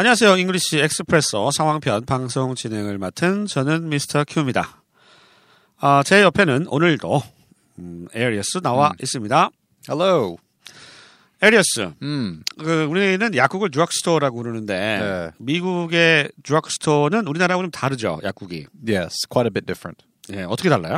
안녕하세요. English Expresso 상황편 방송 진행을 맡은 저는 미스터 큐입니다. 아, 제 옆에는 오늘도 음, 에리어스 나와 있습니다. Hello. 에리어스, Mm. 그 우리는 약국을 drugstore라고 부르는데 네. 미국의 drugstore는 우리나라하고 좀 다르죠. 약국이. Yes, quite a bit different. 예, 어떻게 달라요?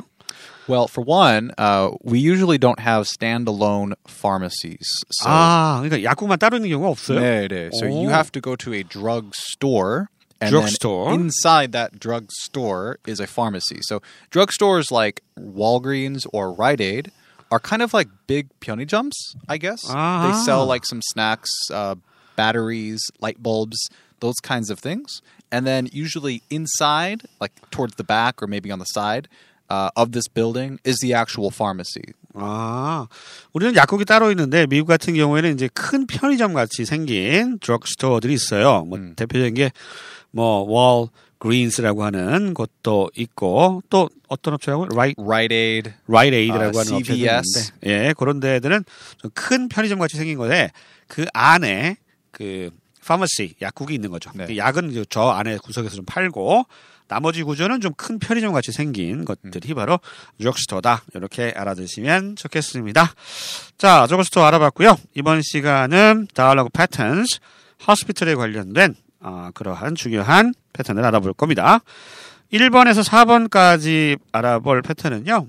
Well, for one, uh, we usually don't have standalone pharmacies. So, 아, 그러니까 약국만 따로 있는 경우가 없어요. 네, 네. so you 오. have to go to a drug store. And Drugstore. then inside that drug store is a pharmacy. So drugstores like Walgreens or Rite Aid are kind of like big jumps, I guess. Ah. They sell like some snacks, uh, batteries, light bulbs, those kinds of things. And then usually inside, like towards the back or maybe on the side uh, of this building, is the actual pharmacy. 아, 우리는 약국이 따로 있는데 미국 같은 경우에는 이제 큰 편의점 같이 생긴 드럭스토어들이 있어요. 뭐 대표적인 게 뭐 Walgreens라고 하는 곳도 있고 또 어떤 업체라고 라이 Rite Aid. Rite Aid라고 아, 하는 업체도 CVS. 있는데 예, 그런 데들은 좀 큰 편의점 같이 생긴 건데 그 안에 그 pharmacy 약국이 있는 거죠. 네. 그 약은 저 안에 구석에서 좀 팔고 나머지 구조는 좀 큰 편의점 같이 생긴 것들이 바로 drugstore다. 이렇게 알아두시면 좋겠습니다. 자, 드럭스토어 알아봤고요. 이번 시간은 dialogue patterns, 호스피털에 관련된 아, 그러한 중요한 패턴을 알아볼 겁니다. 1번에서 4번까지 알아볼 패턴은요.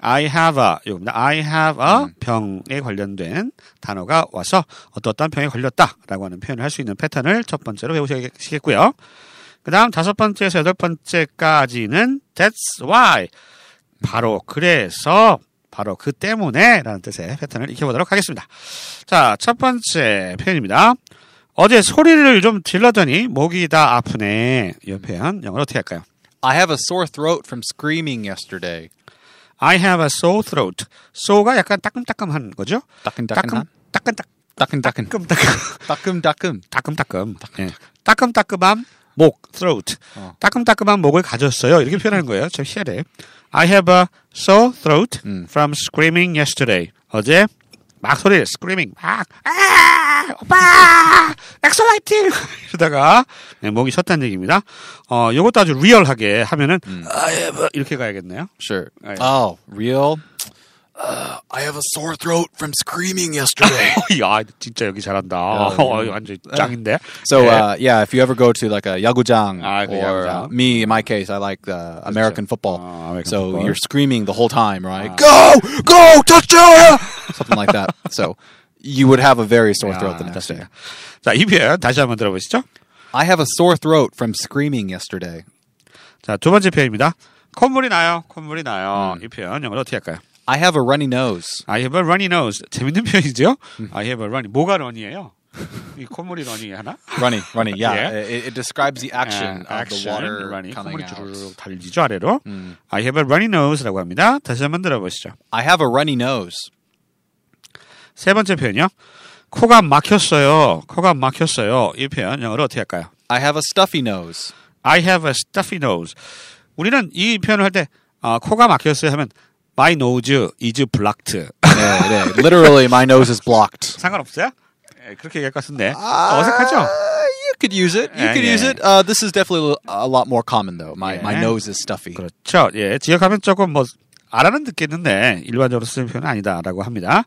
I have a 이겁니다. I have a 병에 관련된 단어가 와서 어떠어떤 병에 걸렸다라고 하는 표현을 할 수 있는 패턴을 첫 번째로 배우시겠고요. 그 다음 다섯 번째에서 여덟 번째까지는 That's why 바로 그래서 바로 그 때문에 라는 뜻의 패턴을 익혀보도록 하겠습니다. 자, 첫 번째 표현입니다. 어제 소리를 좀 질러더니 목이 다 아프네. 이 표현 영어로 어떻게 할까요? I have a sore throat from screaming yesterday. I have a sore throat. so가 약간 따끔따끔한 거죠? 따끔따끔한? 따끔, 따끈 따끔, 따끔 따끔. 따끔 따끔, 따끔 따끔. 따끔따끔, 예. 따끔따끔한 목, throat. 어. 따끔따끔한 목을 가졌어요. 이렇게 표현하는 거예요. 좀 희한해. I have a sore throat 음. from screaming yesterday. 어제 막 소리를 screaming 막 아, 오빠 엑소라이팅 이러다가 네, 목이 쉬었다는 얘기입니다. 어, 요것도 아주 리얼하게 하면은 I have a- 이렇게 가야겠네요. Sure. Right. Oh, real? Uh, I have a sore throat from screaming yesterday. 야, 진짜 여기 잘한다. 야, 어, 완전 짱인데. so, 예. uh, yeah, if you ever go to like a yagujang Ah, 그 or 야구장. uh, me, in my case, I like the American football. Ah, American so football. you're screaming the whole time, right? Ah. Go, go, touchdown! Something like that. So you would have a very sore throat the 아, next day. 좋습니다. 자, 이 표현 다시 한번 들어보시죠. I have a sore throat from screaming yesterday. 자, 두 번째 표현입니다. 콧물이 나요. 콧물이 나요. 이 표현 영어로 어떻게 할까요? I have a runny nose. I have a runny nose. 재밌는 표현이죠? I have a runny. 뭐가 runny예요? 이 콧물이 runny 하나? Runny, runny. Yeah, Yeah. It, it describes the action 아, of the water runny. coming 콧물이. 주르륵 달리죠 아래로. I have a runny nose라고 합니다. 다시 한번 들어보시죠. I have a runny nose. 세 번째 표현이요. 코가 막혔어요. 코가 막혔어요. 이 표현 영어로 어떻게 할까요? I have a stuffy nose. I have a stuffy nose. 우리는 이 표현을 할때 아, 코가 막혔어요 하면 my nose is blocked. 네, 네. Literally, my nose is blocked. 상관없어요? 예, 그렇게 얘기할 것 같은데 어색하죠? Uh, you could use it. You could use yeah. it. Uh, this is definitely a lot more common, though. My my Yeah. nose is stuffy. 그렇죠. 예, 지역하면 조금 뭐 알아는 듣겠는데 일반적으로 쓰는 표현은 아니다라고 합니다.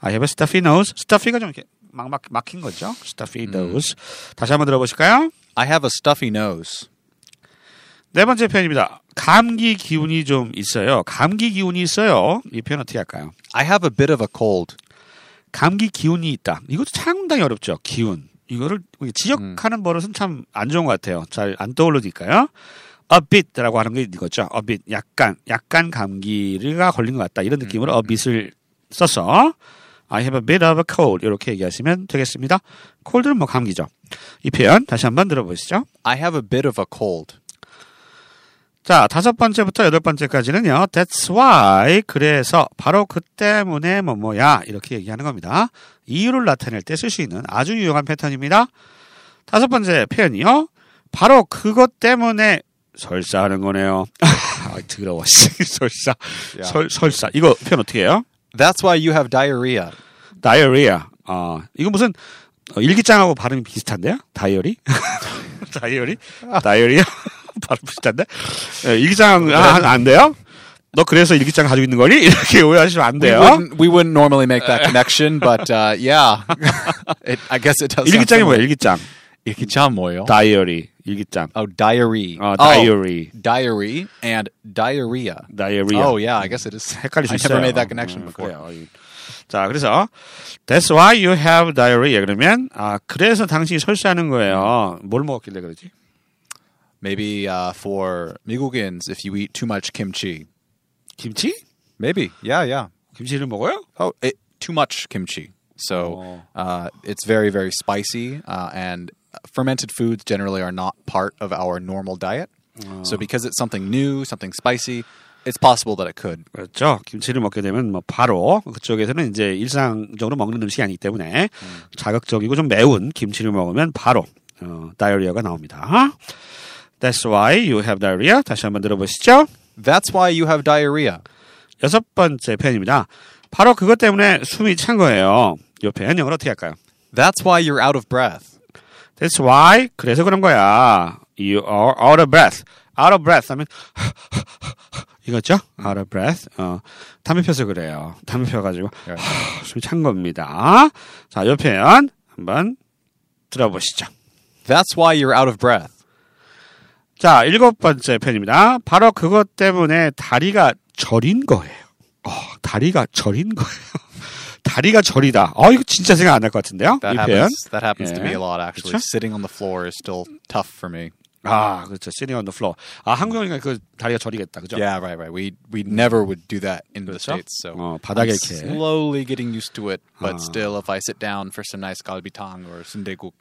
I have a stuffy nose. stuffy가 좀 이렇게 막, 막 막힌 거죠. stuffy nose. 다시 한번 들어보실까요? I have a stuffy nose. 네 번째 표현입니다. 감기 기운이 좀 있어요. 감기 기운이 있어요. 이 표현 어떻게 할까요? I have a bit of a cold. 감기 기운이 있다. 이것도 상당히 어렵죠. 기운. 이거를 지적하는 버릇은 참 안 좋은 것 같아요. 잘 안 떠오르니까요. a bit라고 하는 게 이거죠. a bit. 약간, 약간 감기가 걸린 것 같다. 이런 느낌으로 a bit을 써서 I have a bit of a cold. 이렇게 얘기하시면 되겠습니다. cold는 뭐 감기죠. 이 표현 다시 한번 들어보시죠. I have a bit of a cold. 자, 다섯 번째부터 여덟 번째까지는요. That's why. 그래서 바로 그 때문에 뭐뭐야 이렇게 얘기하는 겁니다. 이유를 나타낼 때 쓸 수 있는 아주 유용한 패턴입니다. 다섯 번째 표현이요. 바로 그것 때문에 설사하는 거네요. 아, 더러워. 설사. 설, 설사. 이거 표현 어떻게 해요? That's why you have diarrhea. diarrhea. 어, 이거 무슨 어, 일기장하고 발음이 비슷한데요? 다이어리? 다이어리? 다이어리요? 발음 비슷한데? 예, 일기장 아, 안 돼요? 너 그래서 일기장 가지고 있는 거니? 이렇게 오해하시면 안 We 돼요. wouldn't, we wouldn't normally make that connection, but uh, yeah, it, I guess it does. 일기장이 뭐예요? 일기장. 일기장 뭐예요? 다이어리. 일기장. oh, diary. 어, Oh, 다이어리. diary and diarrhea. 다이어리아. Oh yeah, I guess it is. 수 I never made that connection 음, before. 그래요. 이- 자, 그래서 That's why you have diarrhea. 그러면 아, 그래서 당신이 설사하는 거예요. 뭘 먹었길래 그러지? Maybe uh, for 미국ins, if you eat too much kimchi. 김치? Maybe. Yeah, yeah. 김치를 먹어요? Oh, it, too much kimchi. So Oh. uh, it's very, very spicy, uh, and fermented foods generally are not part of our normal diet. So because it's something new, something spicy, it's possible that it could. 그렇죠. 김치를 먹게 되면 뭐 바로 그쪽에서는 이제 일상적으로 먹는 음식이 아니기 때문에 자극적이고 좀 매운 김치를 먹으면 바로 어, 다이어리아가 나옵니다. That's why you have diarrhea. 다시 한번 들어보시죠. That's why you have diarrhea. 여섯 번째 표현입니다. 바로 그것 때문에 숨이 찬 거예요. 이 표현 영어로 어떻게 할까요? That's why you're out of breath. That's why 그래서 그런 거야. You are out of breath. Out of breath 하면 이거죠? Out of breath. 어, 담배 펴서 그래요. 담배 펴가지고 숨이 찬 겁니다. 자, 이 표현 한번 들어보시죠. That's why you're out of breath. 자, 일곱 번째 표현입니다. 바로 그것 때문에 다리가 저린 거예요. 어, 다리가 저린 거예요. 다리가 저리다. 어, 이거 진짜 생각 안 날 것 같은데요? That 이 표현. happens. That happens to me 예. a lot. Actually, 그쵸? sitting on the floor is still tough for me. 아, 그렇죠. sitting on the floor. 아, 한국이니까 그 다리가 저리겠다. 그죠? Yeah, right, right. We we never would do that in the 그렇죠? states. So 어, 바닥에 I'm 이렇게. slowly getting used to it. But 아. still, if I sit down for some nice galbitang or sundeguk,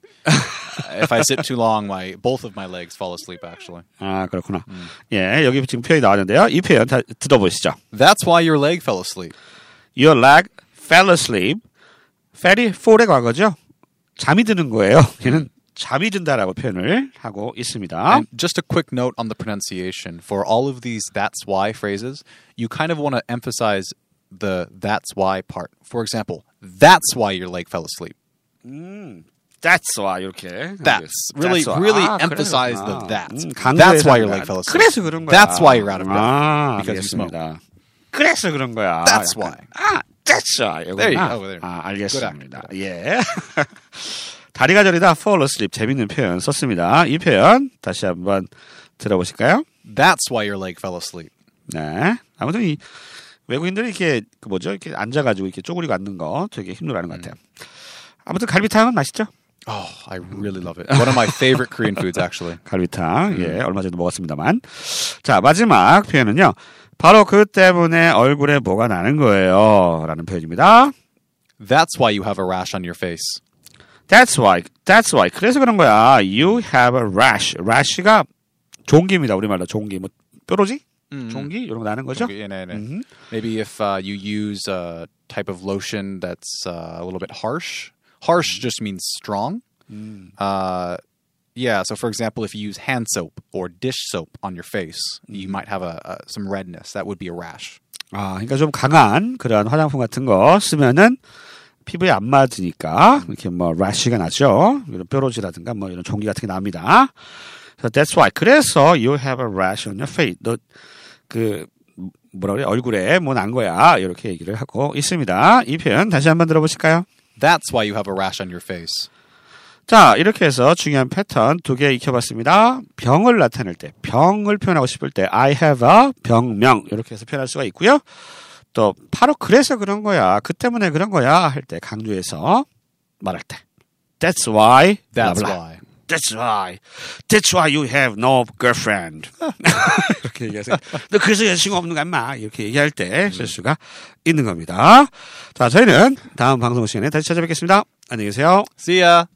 if I sit too long, my both of my legs fall asleep. Actually, 아, 그렇구나. 예, 여기 지금 표현이 나왔는데요. 이 표현 다 들어보시죠. that's why your leg fell asleep. Your leg fell asleep. fell이 fall의 과거죠. 잠이 드는 거예요. 얘는 잠이 든다라고 표현을 하고 있습니다. And just a quick note on the pronunciation for all of these "that's why" phrases. You kind of want to emphasize the "that's why" part. For example, "That's why your leg fell asleep." That's why 이렇게. That's really, That's why. really 아, emphasize 그래서. the that. 음, That's why your 강조해서 leg fell asleep. 그래서 그런 거야. That's why you're out of breath. 아, Because you smoke. 알겠습니다. 그래서 그런 거야. That's 약간. why. 아, that's why. There you 이거구나. go. There. 아, Good 알겠습니다. 예. 다리가 저리다 fall asleep 재밌는 표현 썼습니다. 이 표현 다시 한번 들어보실까요? That's why your leg fell asleep. 네. 아무튼 이 외국인들이 이렇게 그 뭐죠? 이렇게 앉아가지고 이렇게 쪼그리고 앉는 거 되게 힘들어하는 것 같아요. 아무튼 갈비탕은 맛있죠? Oh, I really love it. One of my favorite Korean foods, actually. 갈비탕. 예, 얼마 전에 먹었습니다만. 자, 마지막 표현은요. 바로 그 때문에 얼굴에 뭐가 나는 거예요. 라는 표현입니다. That's why you have a rash on your face. That's why. That's why. 그래서 그런 거야. You have a rash. rash가 종기입니다. 우리말로 종기. 뭐 뾰루지? 종기? 이런 거 나는 거죠? Okay, yeah, yeah, yeah. Maybe if uh, you use a type of lotion that's uh, a little bit harsh. Harsh just means strong. Uh, yeah. So, for example, if you use hand soap or dish soap on your face, you might have a, a some redness. That would be a rash. 아, 그러니까 좀 강한 그런 화장품 같은 거 쓰면은 피부에 안 맞으니까 이렇게 뭐 라쉬가 나죠. 이런 뾰루지라든가 뭐 이런 종기 같은 게 납니다. So that's why. 그래서 you have a rash on your face. 너 그 뭐라 그래 얼굴에 뭐 난 거야 이렇게 얘기를 하고 있습니다. 이 표현 다시 한번 들어보실까요? That's why you have a rash on your face. 자 이렇게 해서 중요한 패턴 두 개 익혀봤습니다. 병을 나타낼 때 병을 표현하고 싶을 때 I have a 병명 이렇게 해서 표현할 수가 있고요. 또 바로 그래서 그런 거야 그 때문에 그런 거야 할 때 강조해서 말할 때 That's why That's blah, blah. why. That's why. That's why you have no girlfriend. 이렇게 얘기하세요. 너 그래서 여자친구 없는 거 아마 이렇게 얘기할 때 쓸 수가 있는 겁니다. 자, 저희는 다음 방송 시간에 다시 찾아뵙겠습니다. 안녕히 계세요. See ya.